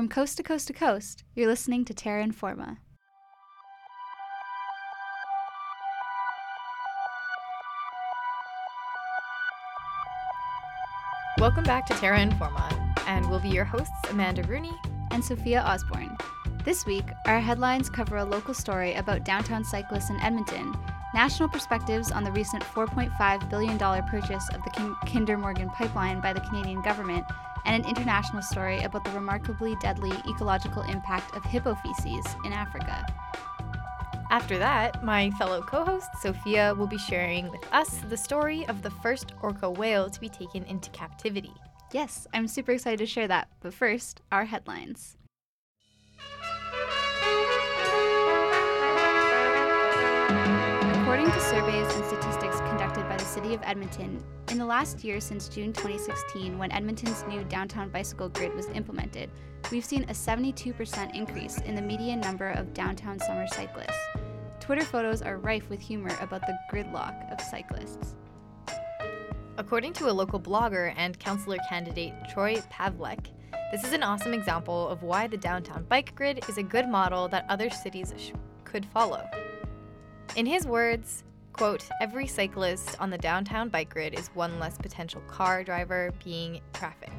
From coast to coast to coast, you're listening to Terra Informa. Welcome back to Terra Informa, and we'll be your hosts Amanda Rooney and Sophia Osborne. This week, our headlines cover a local story about downtown cyclists in Edmonton, national perspectives on the recent $4.5 billion purchase of the Kinder Morgan pipeline by the Canadian government, and an international story about the remarkably deadly ecological impact of hippo feces in Africa. After that, my fellow co host Sophia will be sharing with us the story of the first orca whale to be taken into captivity. Yes, I'm super excited to share that, but first, our headlines. According to surveys and statistics conducted by the City of Edmonton, in the last year since June 2016, when Edmonton's new downtown bicycle grid was implemented, we've seen a 72% increase in the median number of downtown summer cyclists. Twitter photos are rife with humor about the gridlock of cyclists. According to a local blogger and councillor candidate Troy Pavlek, this is an awesome example of why the downtown bike grid is a good model that other cities sh- could follow. In his words, quote, every cyclist on the downtown bike grid is one less potential car driver being traffic.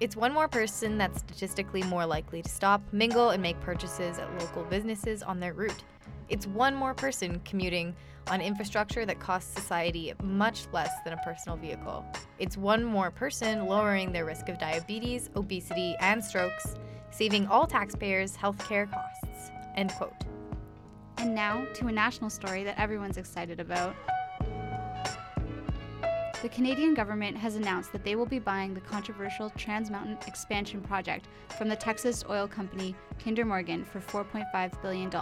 It's one more person that's statistically more likely to stop, mingle, and make purchases at local businesses on their route. It's one more person commuting on infrastructure that costs society much less than a personal vehicle. It's one more person lowering their risk of diabetes, obesity, and strokes, saving all taxpayers healthcare costs. End quote. And now to a national story that everyone's excited about. The Canadian government has announced that they will be buying the controversial Trans Mountain Expansion Project from the Texas oil company Kinder Morgan for $4.5 billion.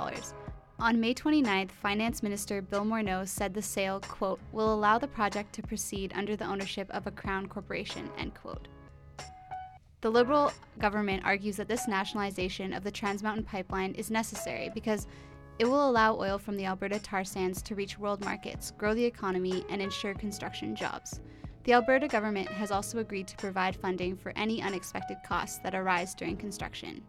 On May 29th, Finance Minister Bill Morneau said the sale, quote, will allow the project to proceed under the ownership of a Crown corporation, end quote. The Liberal government argues that this nationalization of the Trans Mountain Pipeline is necessary because it will allow oil from the Alberta tar sands to reach world markets, grow the economy, and ensure construction jobs. The Alberta government has also agreed to provide funding for any unexpected costs that arise during construction.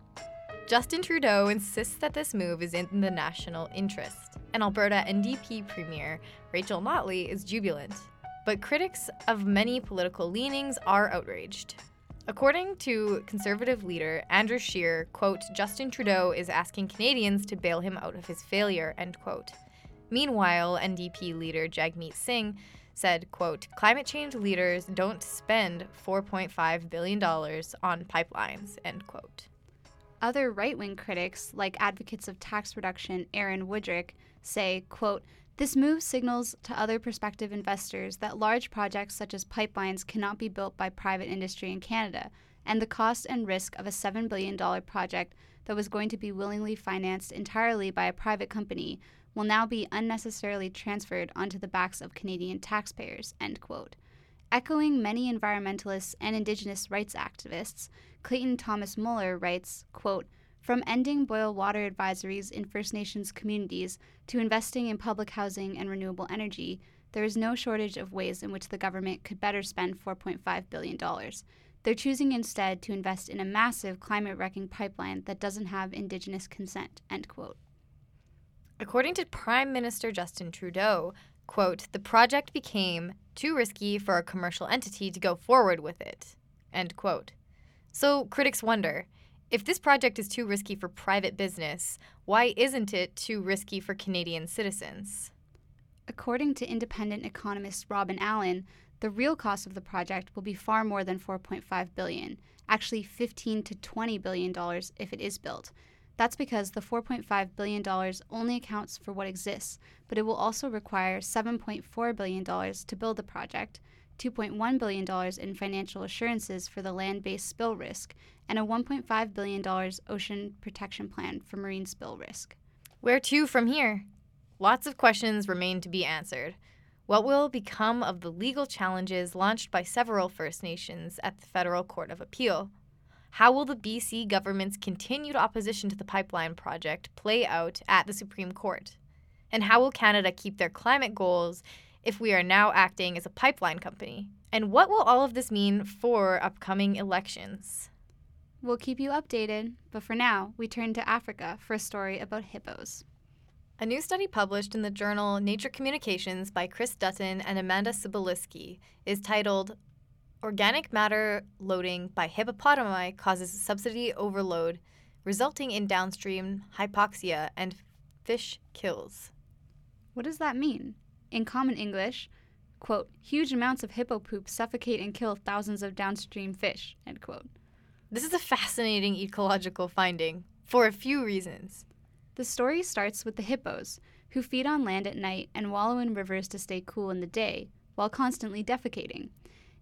Justin Trudeau insists that this move is in the national interest, and Alberta NDP Premier Rachel Notley is jubilant. But critics of many political leanings are outraged. According to conservative leader Andrew Scheer, quote, Justin Trudeau is asking Canadians to bail him out of his failure, end quote. Meanwhile, NDP leader Jagmeet Singh said, quote, climate change leaders don't spend $4.5 billion on pipelines, end quote. Other right-wing critics, like advocates of tax reduction Aaron Wudrick, say, quote, this move signals to other prospective investors that large projects such as pipelines cannot be built by private industry in Canada, and the cost and risk of a $7 billion project that was going to be willingly financed entirely by a private company will now be unnecessarily transferred onto the backs of Canadian taxpayers. End quote. Echoing many environmentalists and Indigenous rights activists, Clayton Thomas Muller writes, quote, from ending boil water advisories in First Nations communities to investing in public housing and renewable energy, there is no shortage of ways in which the government could better spend $4.5 billion. They're choosing instead to invest in a massive climate wrecking pipeline that doesn't have Indigenous consent. End quote. According to Prime Minister Justin Trudeau, quote, the project became too risky for a commercial entity to go forward with it. End quote. So critics wonder if this project is too risky for private business, why isn't it too risky for Canadian citizens? According to independent economist Robyn Allan, the real cost of the project will be far more than 4.5 billion, actually 15 to 20 billion dollars if it is built. That's because the 4.5 billion dollars only accounts for what exists, but it will also require 7.4 billion dollars to build the project, $2.1 billion in financial assurances for the land based spill risk, and a $1.5 billion ocean protection plan for marine spill risk. Where to from here? Lots of questions remain to be answered. What will become of the legal challenges launched by several First Nations at the Federal Court of Appeal? How will the BC government's continued opposition to the pipeline project play out at the Supreme Court? And how will Canada keep their climate goals if we are now acting as a pipeline company? And what will all of this mean for upcoming elections? We'll keep you updated, but for now, we turn to Africa for a story about hippos. A new study published in the journal Nature Communications by Chris Dutton and Amanda Subalusky is titled Organic Matter Loading by Hippopotami Causes Subsidy Overload, resulting in downstream hypoxia and fish kills. What does that mean? In common English, quote, huge amounts of hippo poop suffocate and kill thousands of downstream fish, end quote. This is a fascinating ecological finding for a few reasons. The story starts with the hippos, who feed on land at night and wallow in rivers to stay cool in the day, while constantly defecating.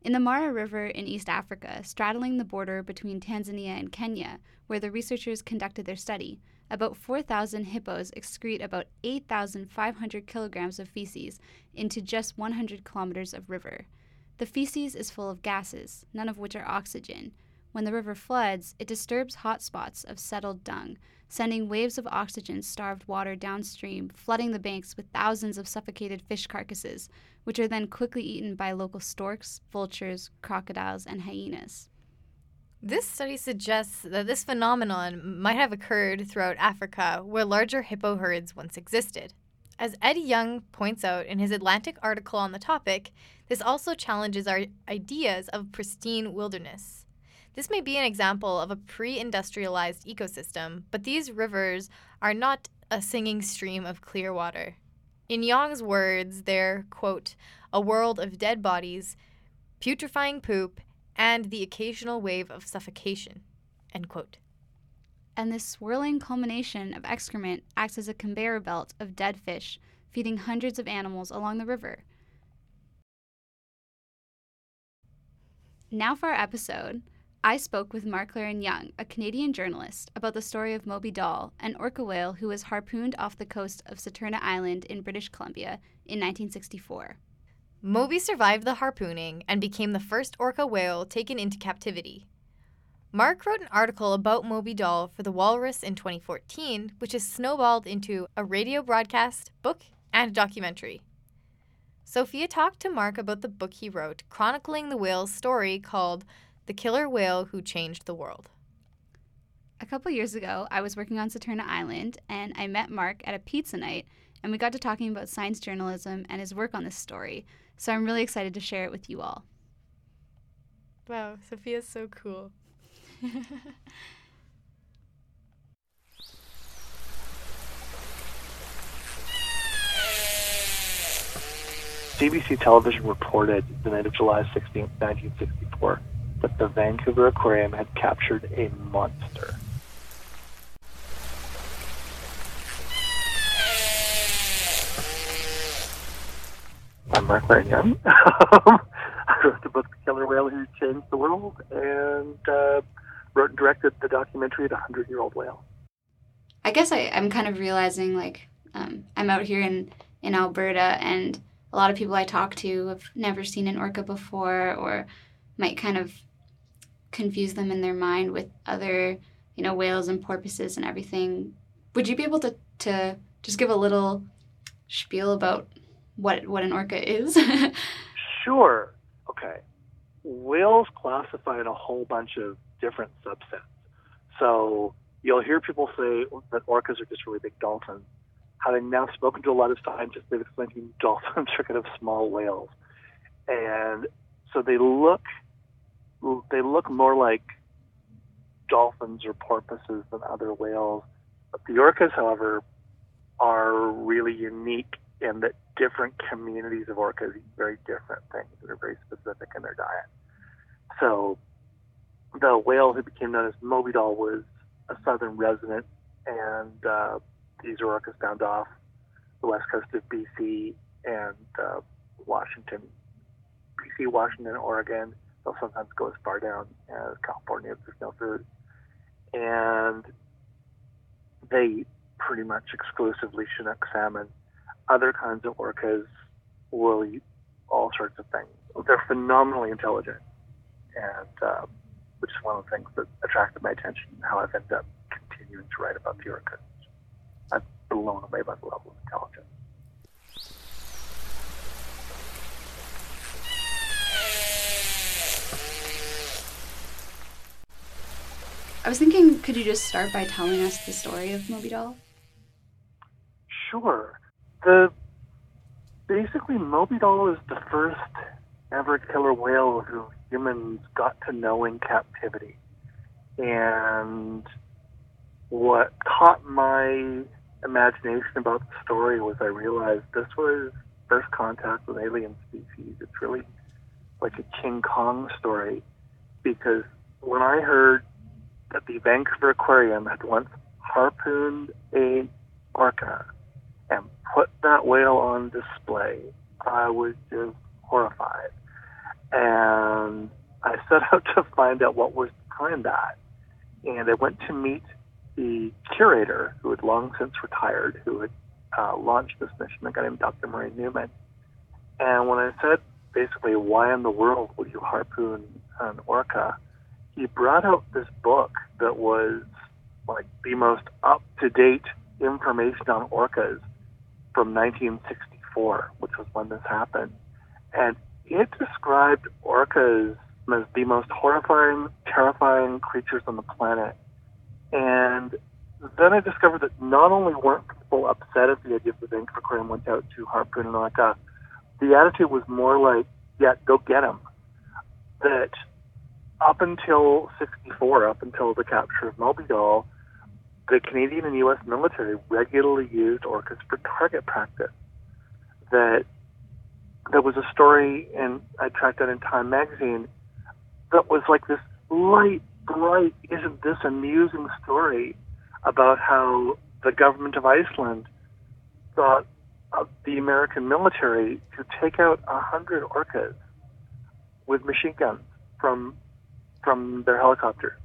In the Mara River in East Africa, straddling the border between Tanzania and Kenya, where the researchers conducted their study, about 4,000 hippos excrete about 8,500 kilograms of feces into just 100 kilometers of river. The feces is full of gases, none of which are oxygen. When the river floods, it disturbs hot spots of settled dung, sending waves of oxygen starved water downstream, flooding the banks with thousands of suffocated fish carcasses, which are then quickly eaten by local storks, vultures, crocodiles, and hyenas. This study suggests that this phenomenon might have occurred throughout Africa, where larger hippo herds once existed. As Ed Yong points out in his Atlantic article on the topic, this also challenges our ideas of pristine wilderness. This may be an example of a pre industrialized ecosystem, but these rivers are not a singing stream of clear water. In Yong's words, they're, quote, a world of dead bodies, putrefying poop, and the occasional wave of suffocation, end quote. And this swirling culmination of excrement acts as a conveyor belt of dead fish, feeding hundreds of animals along the river. Now for our episode. I spoke with Mark Leiren-Young, a Canadian journalist, about the story of Moby Doll, an orca whale who was harpooned off the coast of Saturna Island in British Columbia in 1964. Moby survived the harpooning and became the first orca whale taken into captivity. Mark wrote an article about Moby Doll for The Walrus in 2014, which has snowballed into a radio broadcast, book, and documentary. Sophia talked to Mark about the book he wrote, chronicling the whale's story called the killer whale who changed the world. A couple years ago, I was working on Saturna Island and I met Mark at a pizza night, and we got to talking about science journalism and his work on this story. So I'm really excited to share it with you all. Wow, Sophia's so cool. CBC television reported the night of July 16, 1964, that the Vancouver Aquarium had captured a monster. I'm Mark Young. I wrote the book The Killer Whale Who Changed the World and uh, wrote and directed the documentary The Hundred Year Old Whale. I guess I, I'm kind of realizing like um, I'm out here in, in Alberta and a lot of people I talk to have never seen an orca before or might kind of confuse them in their mind with other, you know, whales and porpoises and everything. Would you be able to, to just give a little spiel about what what an orca is? sure. Okay. Whales classify in a whole bunch of different subsets. So you'll hear people say that orcas are just really big dolphins. Having now spoken to a lot of scientists, they've explained to me dolphins are kind of small whales. And so they look they look more like dolphins or porpoises than other whales. But the orcas, however, are really unique in that different communities of orcas eat very different things that are very specific in their diet. So the whale who became known as Moby Doll was a southern resident, and uh, these orcas found off the west coast of BC and uh, Washington, BC, Washington, Oregon, They'll sometimes go as far down as California if there's no food. And they eat pretty much exclusively Chinook salmon. Other kinds of orcas will eat all sorts of things. They're phenomenally intelligent, and uh, which is one of the things that attracted my attention. How I've ended up continuing to write about the orcas. I'm blown away by the level of intelligence. I was thinking, could you just start by telling us the story of Moby Doll? Sure. The basically Moby Doll is the first ever killer whale who humans got to know in captivity. And what caught my imagination about the story was I realized this was first contact with alien species. It's really like a King Kong story because when I heard that the Vancouver Aquarium had once harpooned a orca and put that whale on display, I was just horrified. And I set out to find out what was behind that. And I went to meet the curator, who had long since retired, who had uh, launched this mission, a guy named Dr. Murray Newman. And when I said basically, why in the world would you harpoon an orca? He brought out this book that was like the most up to date information on orcas from 1964, which was when this happened. And it described orcas as the most horrifying, terrifying creatures on the planet. And then I discovered that not only weren't people upset at the idea of the Aquarium went out to harpoon an orca, the attitude was more like, yeah, go get him. That up until 64, up until the capture of Moby Doll, the Canadian and U.S. military regularly used orcas for target practice. That there was a story, and I tracked that in Time magazine, that was like this light, bright, isn't this amusing story about how the government of Iceland thought of the American military to take out a hundred orcas with machine guns from from their helicopters.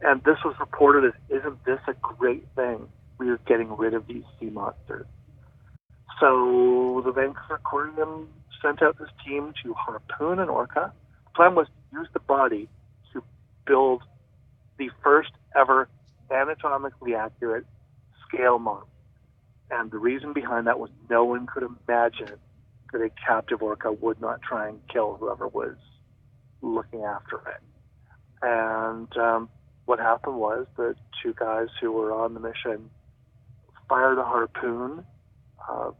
And this was reported as, isn't this a great thing? We are getting rid of these sea monsters. So the Vancouver Aquarium sent out this team to harpoon an orca. The plan was to use the body to build the first ever anatomically accurate scale model. And the reason behind that was no one could imagine that a captive orca would not try and kill whoever was looking after it. And um, what happened was the two guys who were on the mission fired a harpoon. Uh,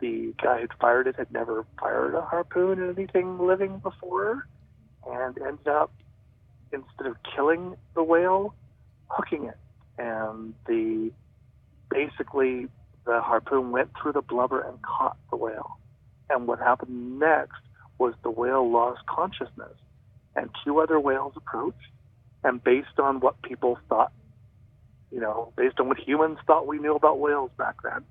the guy who'd fired it had never fired a harpoon at anything living before, and ended up instead of killing the whale, hooking it. And the basically the harpoon went through the blubber and caught the whale. And what happened next was the whale lost consciousness, and two other whales approached, and based on what people thought, you know, based on what humans thought we knew about whales back then,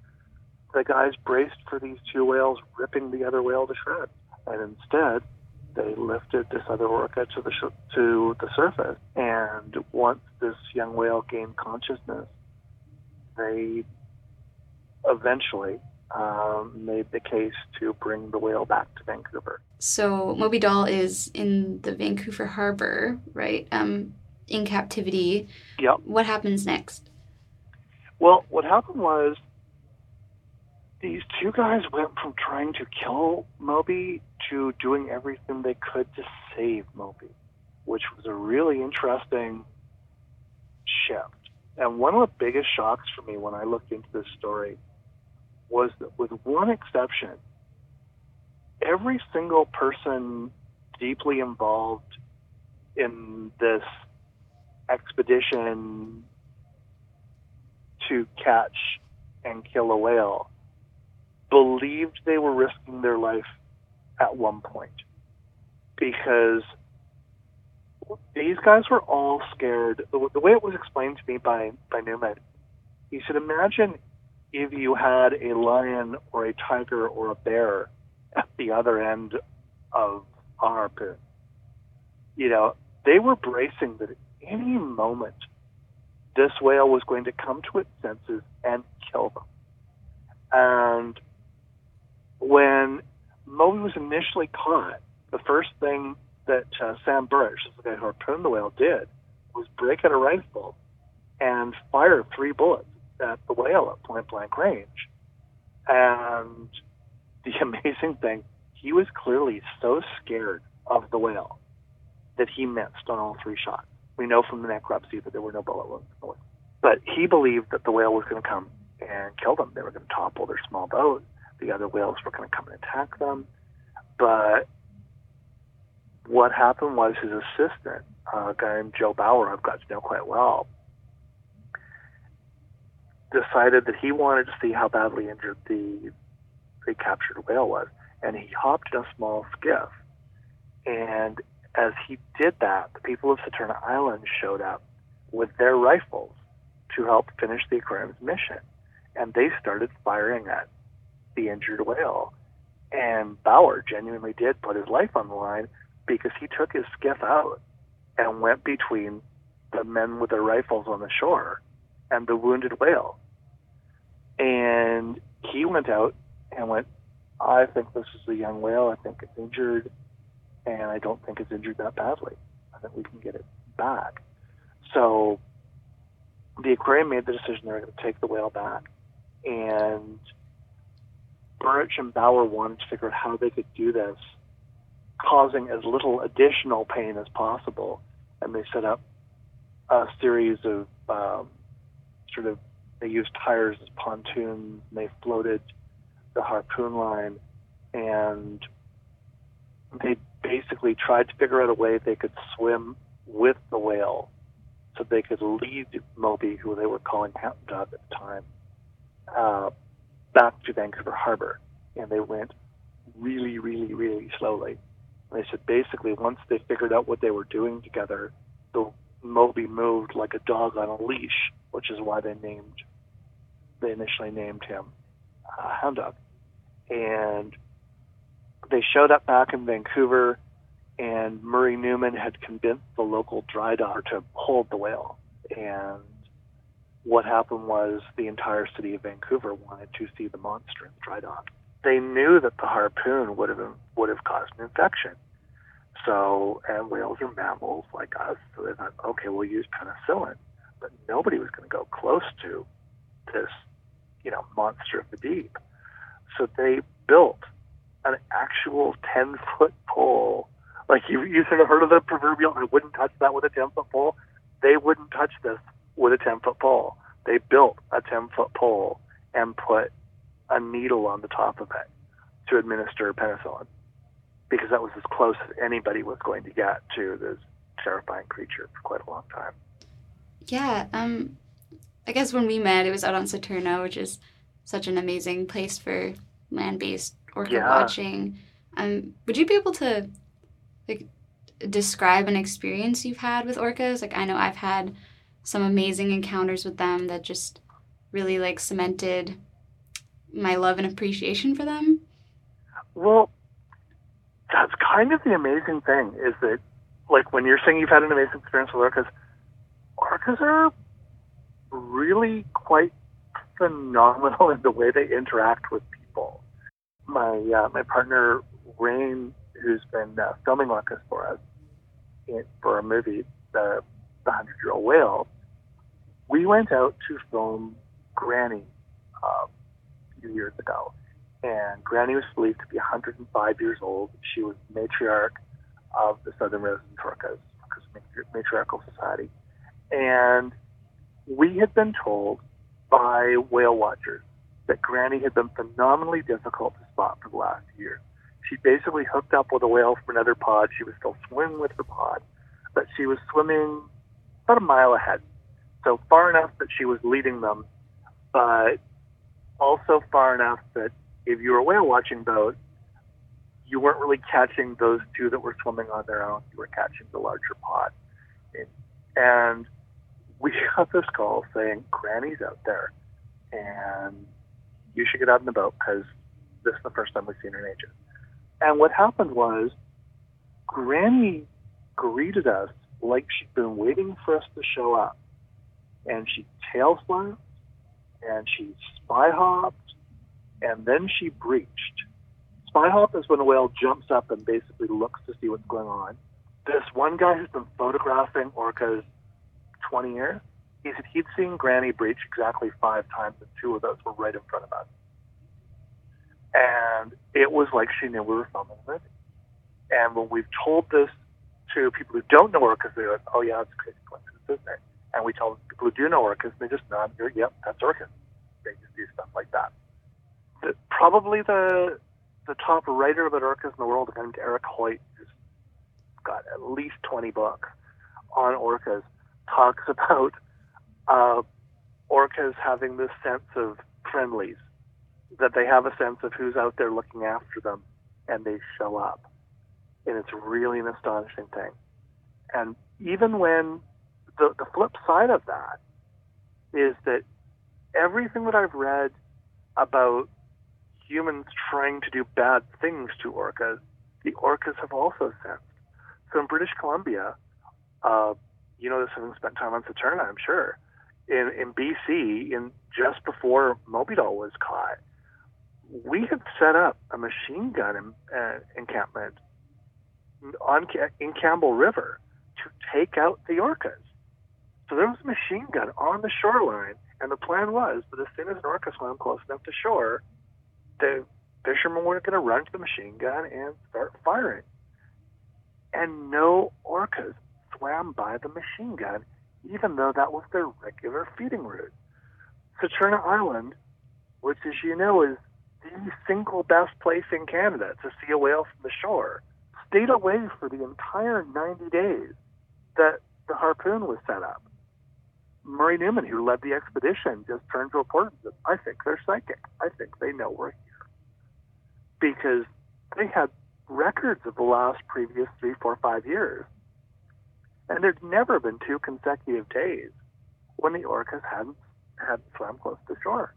the guys braced for these two whales ripping the other whale to shreds, and instead they lifted this other orca to the sh- to the surface. And once this young whale gained consciousness, they eventually um, made the case to bring the whale back to Vancouver. So Moby Doll is in the Vancouver harbor, right? Um, in captivity. Yep. What happens next? Well, what happened was these two guys went from trying to kill Moby to doing everything they could to save Moby, which was a really interesting shift. And one of the biggest shocks for me when I looked into this story was that, with one exception, every single person deeply involved in this expedition to catch and kill a whale believed they were risking their life at one point because these guys were all scared. The, way it was explained to me by, by Newman, he said, imagine if you had a lion or a tiger or a bear at the other end of a harpoon. You know, they were bracing that at any moment this whale was going to come to its senses and kill them. And when Moby was initially caught, the first thing that uh, Sam Burich, the guy who harpooned the whale, did was break out a rifle and fire three bullets at the whale at point blank range. And the amazing thing, he was clearly so scared of the whale that he missed on all three shots. We know from the necropsy that there were no bullet wounds. But he believed that the whale was going to come and kill them. They were going to topple their small boat. The other whales were going to come and attack them. But what happened was his assistant, a guy named Joe Bauer, I've got to know quite well, decided that he wanted to see how badly injured the the captured whale was, and he hopped in a small skiff. And as he did that, the people of Saturna Island showed up with their rifles to help finish the aquarium's mission, and they started firing at the injured whale. And Bauer genuinely did put his life on the line because he took his skiff out and went between the men with their rifles on the shore and the wounded whale. And he went out and went, I think this is a young whale. I think it's injured, and I don't think it's injured that badly. I think we can get it back. So the aquarium made the decision they were going to take the whale back. And Burich and Bauer wanted to figure out how they could do this, causing as little additional pain as possible. And they set up a series of um, sort of they used tires as pontoons. And they floated the harpoon line, and they basically tried to figure out a way they could swim with the whale, so they could lead Moby, who they were calling Captain Dove at the time, uh, back to Vancouver Harbor. And they went really, really, really slowly. And they said basically once they figured out what they were doing together, the Moby moved like a dog on a leash, which is why they named they initially named him uh, Hound Dog. And they showed up back in Vancouver, and Murray Newman had convinced the local dry docker to hold the whale. And what happened was the entire city of Vancouver wanted to see the monster in the dry dock. They knew that the harpoon would have would have caused an infection. So, and whales are mammals like us, so they thought, okay, we'll use penicillin. But nobody was going to go close to this you know, monster of the deep. So they built an actual 10 foot pole. Like you, you sort of heard of the proverbial, I wouldn't touch that with a 10 foot pole. They wouldn't touch this with a 10 foot pole. They built a 10 foot pole and put a needle on the top of it to administer penicillin because that was as close as anybody was going to get to this terrifying creature for quite a long time. Yeah, um, I guess when we met, it was out on Saturna, which is such an amazing place for land-based orca yeah. watching. Um, would you be able to like describe an experience you've had with orcas? Like I know I've had some amazing encounters with them that just really like cemented my love and appreciation for them. Well, that's kind of the amazing thing is that like when you're saying you've had an amazing experience with orcas, orcas are really quite phenomenal in the way they interact with. My uh, my partner Rain, who's been uh, filming orcas for us in, for a movie, the the Hundred Year Old Whale, we went out to film Granny uh, a few years ago, and Granny was believed to be 105 years old. She was matriarch of the Southern Resident Orcas, matriarchal society, and we had been told by whale watchers that Granny had been phenomenally difficult to spot for the last year. She basically hooked up with a whale from another pod. She was still swimming with her pod, but she was swimming about a mile ahead. So far enough that she was leading them, but also far enough that if you were a whale watching boat, you weren't really catching those two that were swimming on their own. You were catching the larger pod. And we got this call saying Granny's out there, and you should get out in the boat because this is the first time we've seen her in ages. And what happened was, Granny greeted us like she'd been waiting for us to show up, and she tail slapped, and she spy hopped, and then she breached. Spy hop is when a whale jumps up and basically looks to see what's going on. This one guy who's been photographing orcas 20 years, he said he'd seen Granny breach exactly five times, and two of those were right in front of us. And it was like she knew we were filming the movie. And when we've told this to people who don't know orcas, they're like, oh yeah, that's a crazy coincidence, isn't it? And we tell people who do know orcas, they just nod, yep, that's orcas. They just do stuff like that. The, probably the the top writer about orcas in the world, a guy named Eric Hoyt, who's got at least 20 books on orcas, talks about uh, orcas having this sense of friendlies, that they have a sense of who's out there looking after them, and they show up. And it's really an astonishing thing. And even when the, the flip side of that is that everything that I've read about humans trying to do bad things to orcas, the orcas have also sensed. So in British Columbia, uh, you know this having spent time on Saturna, I'm sure. In in BC, in just before Moby Doll was caught, we had set up a machine gun in, uh, encampment on in Campbell River to take out the orcas. So there was a machine gun on the shoreline, and the plan was that as soon as an orca swam close enough to shore, the fishermen were going to run to the machine gun and start firing. And no orcas swam by the machine gun, even though that was their regular feeding route. Saturna Island, which, as you know, is the single best place in Canada to see a whale from the shore, stayed away for the entire 90 days that the harpoon was set up. Murray Newman, who led the expedition, just turned to report and said, I think they're psychic. I think they know we're here. Because they had records of the last previous three, four, five years. And there'd never been two consecutive days when the orcas hadn't had swam close to shore.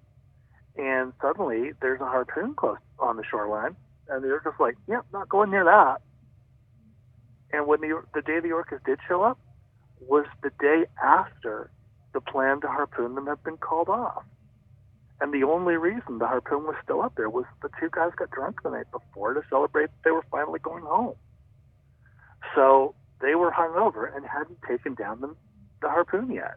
And suddenly there's a harpoon close on the shoreline, and they're just like, yep, yeah, not going near that. And when the the day the orcas did show up was the day after the plan to harpoon them had been called off. And the only reason the harpoon was still up there was the two guys got drunk the night before to celebrate they were finally going home. So they were hungover and hadn't taken down the, the harpoon yet.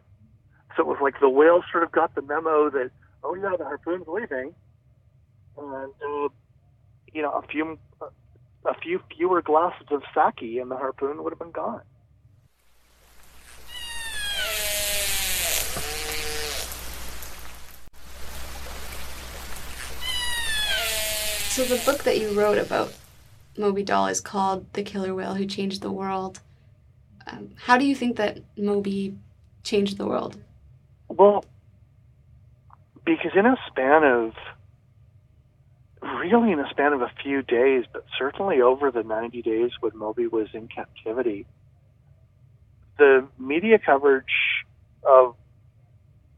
So it was like the whales sort of got the memo that, oh yeah, the harpoon's leaving, and uh, you know a few a few fewer glasses of sake and the harpoon would have been gone. So the book that you wrote about Moby Doll is called The Killer Whale Who Changed the World. Um, how do you think that Moby changed the world? Well, because in a span of really in a span of a few days, but certainly over the 90 days when Moby was in captivity, the media coverage of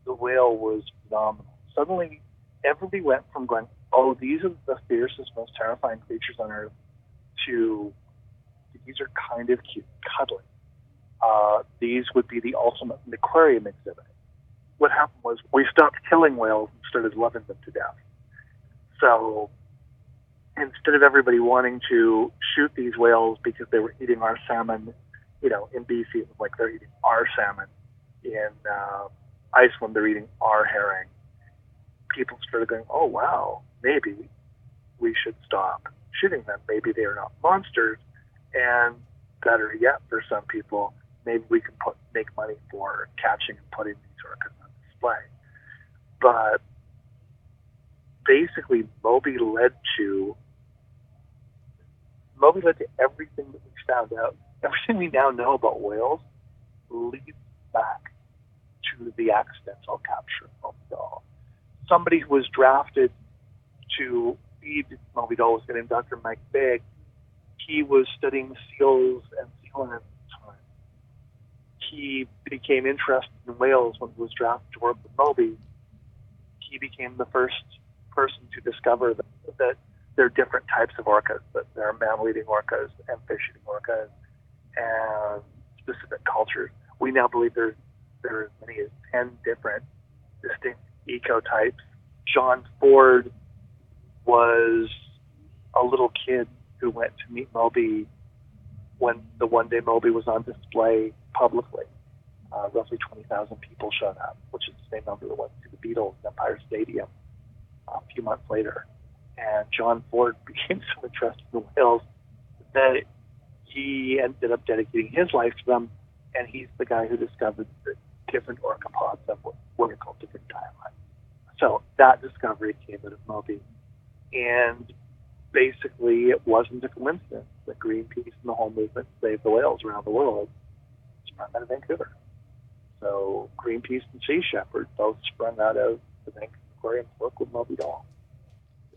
the whale was phenomenal. Suddenly, everybody went from going, oh, these are the fiercest, most terrifying creatures on Earth, to these are kind of cute, cuddly. Uh, these would be the ultimate aquarium exhibit. What happened was we stopped killing whales and started loving them to death. So instead of everybody wanting to shoot these whales because they were eating our salmon, you know, in BC it was like they're eating our salmon. In uh, Iceland, they're eating our herring. People started going, "Oh wow, maybe we should stop shooting them. Maybe they are not monsters, and better yet, for some people, maybe we can put make money for catching and putting these orcas on display." But basically, Moby led to Moby led to everything that we found out. Everything we now know about whales leads back to the accidental capture of Moby Doll. Somebody who was drafted to feed Moby Doll was named Dr. Mike Bigg. He was studying seals and seal at the time. He became interested in whales when he was drafted to work with Moby. He became the first person to discover that, that there are different types of orcas. That there are mammal-eating orcas and fish-eating orcas, and specific cultures. We now believe there's there are as many as ten different distinct ecotypes. John Ford was a little kid who went to meet Moby when the one day Moby was on display publicly. Uh, roughly 20,000 people showed up, which is the same number that went to the Beatles Empire Stadium a few months later. And John Ford became so interested in whales that he ended up dedicating his life to them, and he's the guy who discovered the different orca pods of what, are called different dialects. So that discovery came out of Moby. And basically, it wasn't a coincidence that Greenpeace and the whole movement Save the Whales around the world sprung out of Vancouver. So Greenpeace and Sea Shepherd both sprung out of the Vancouver Aquarium work with Moby Doll.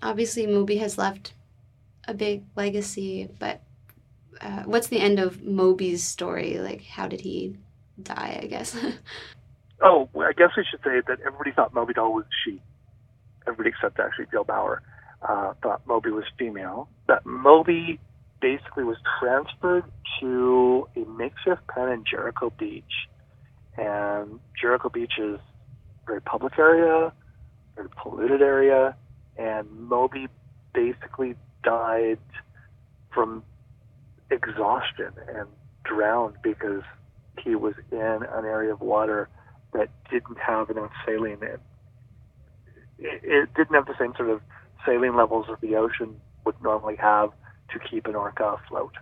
Obviously, Moby has left a big legacy, but uh, what's the end of Moby's story? Like, how did he die? I guess. oh, well, I guess we should say that everybody thought Moby Doll was a she. Everybody except actually Bill Bauer uh, thought Moby was female. That Moby basically was transferred to a makeshift pen in Jericho Beach, and Jericho Beach is a very public area, very polluted area, and Moby basically died from exhaustion and drowned because he was in an area of water that didn't have enough saline in. It, it didn't have the same sort of saline levels that the ocean would normally have to keep an orca afloat.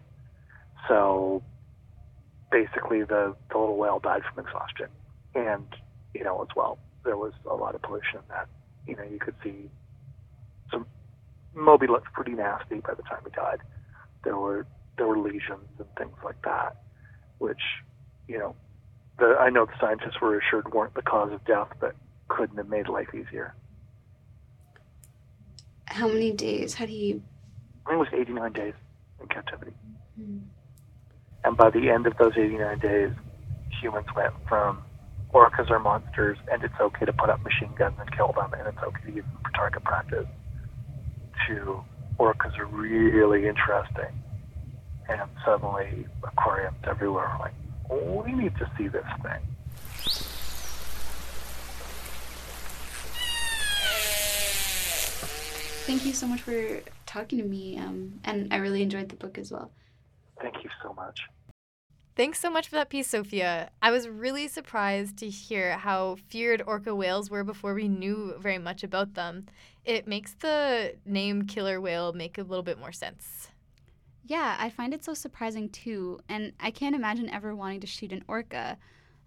So basically, the, the little whale died from exhaustion. And, you know, as well, there was a lot of pollution that, you know, you could see some. Moby looked pretty nasty by the time he died. There were there were lesions and things like that, which, you know, the, I know the scientists were assured weren't the cause of death, but couldn't have made life easier. How many days had he? I think it was 89 days in captivity. Mm-hmm. And by the end of those 89 days, humans went from orcas are monsters and it's okay to put up machine guns and kill them and it's okay to use them for target practice to orcas are really interesting and suddenly aquariums everywhere are like, oh, we need to see this thing. Thank you so much for talking to me, um, and I really enjoyed the book as well. Thank you so much. Thanks so much for that piece, Sophia. I was really surprised to hear how feared orca whales were before we knew very much about them. It makes the name killer whale make a little bit more sense. Yeah, I find it so surprising too, and I can't imagine ever wanting to shoot an orca.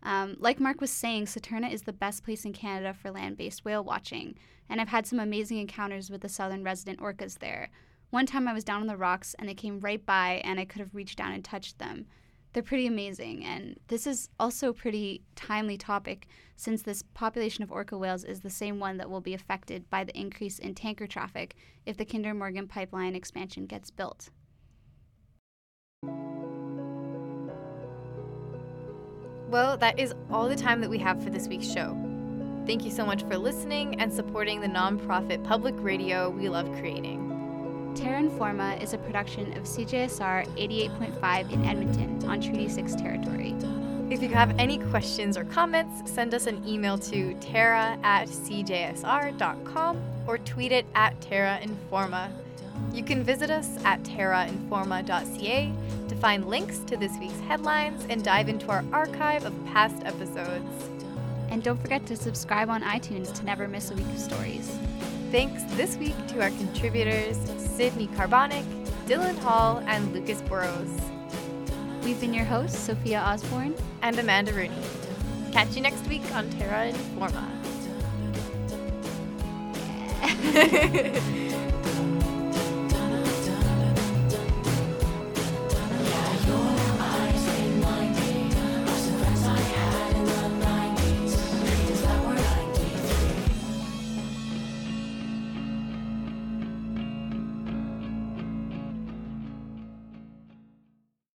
Um, like Mark was saying, Saturna is the best place in Canada for land based whale watching, and I've had some amazing encounters with the southern resident orcas there. One time I was down on the rocks and they came right by, and I could have reached down and touched them. They're pretty amazing, and this is also a pretty timely topic since this population of orca whales is the same one that will be affected by the increase in tanker traffic if the Kinder Morgan pipeline expansion gets built. Well, that is all the time that we have for this week's show. Thank you so much for listening and supporting the nonprofit public radio we love creating. Terra Informa is a production of CJSR 88.5 in Edmonton on Treaty 6 territory. If you have any questions or comments, send us an email to terra at cjsr.com or tweet it at Terra Informa. You can visit us at terrainforma.ca to find links to this week's headlines and dive into our archive of past episodes. And don't forget to subscribe on iTunes to never miss a week of stories. Thanks this week to our contributors Sydney Carbonic, Dylan Hall, and Lucas Burrows. We've been your hosts, Sophia Osborne and Amanda Rooney. Catch you next week on Terra Informa. Yeah.